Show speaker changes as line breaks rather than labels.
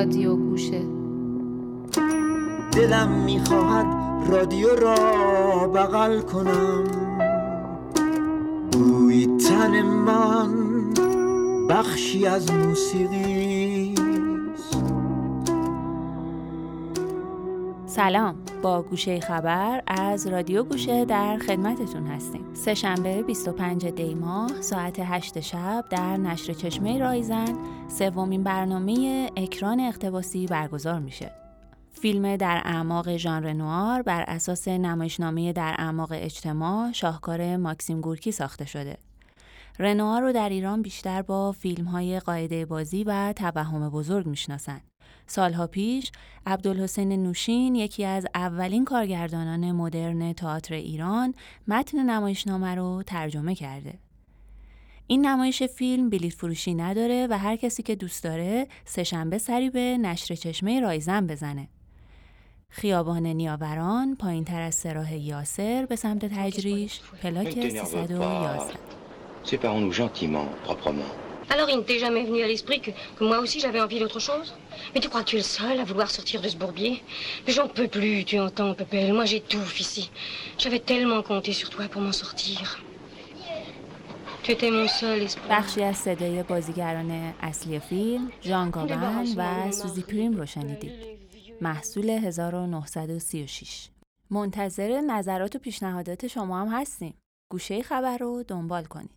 رادیو گوشه.
دلم می‌خواهد رادیو را بغل کنم. روی تن من بخشی از موسیقی.
سلام با گوشه خبر از رادیو گوشه در خدمتتون هستیم. سهشنبه 25 دی ماه ساعت 8 شب در نشر چشمه رایزن سومین برنامه اکران اقتباسی برگزار میشه. فیلم در اعماق ژانر نوار بر اساس نمایشنامه در اعماق اجتماع شاهکار ماکسیم گورکی ساخته شده. رنوار رو در ایران بیشتر با فیلم های قاعده بازی و توهم بزرگ می‌شناسند سالها پیش عبدالحسین نوشین یکی از اولین کارگردانان مدرن تئاتر ایران متن نمایشنامه رو ترجمه کرده. این نمایش فیلم بلیت فروشی نداره و هر کسی که دوست داره سهشنبه سری به نشر چشمه رایزن بزنه. خیابان نیاوران پایین تر از سراح یاسر به سمت تجریش پلاک 311
C'est Séparons-nous gentiment, proprement.
Alors il ne t'est jamais venu à l'esprit que, que moi aussi j'avais envie d'autre chose Mais tu crois que tu es le seul à vouloir sortir de ce bourbier Mais j'en peux plus, tu entends, Pepelle. Moi j'étouffe ici. J'avais tellement compté sur toi pour m'en sortir. Tu étais mon seul espoir.
بخشی از صدای بازیگران اصلی فیلم ژان گاون و سوزی پریم رو شنیدید. محصول 1936 منتظر نظرات و پیشنهادات شما هم هستیم. گوشه خبر رو دنبال کنید.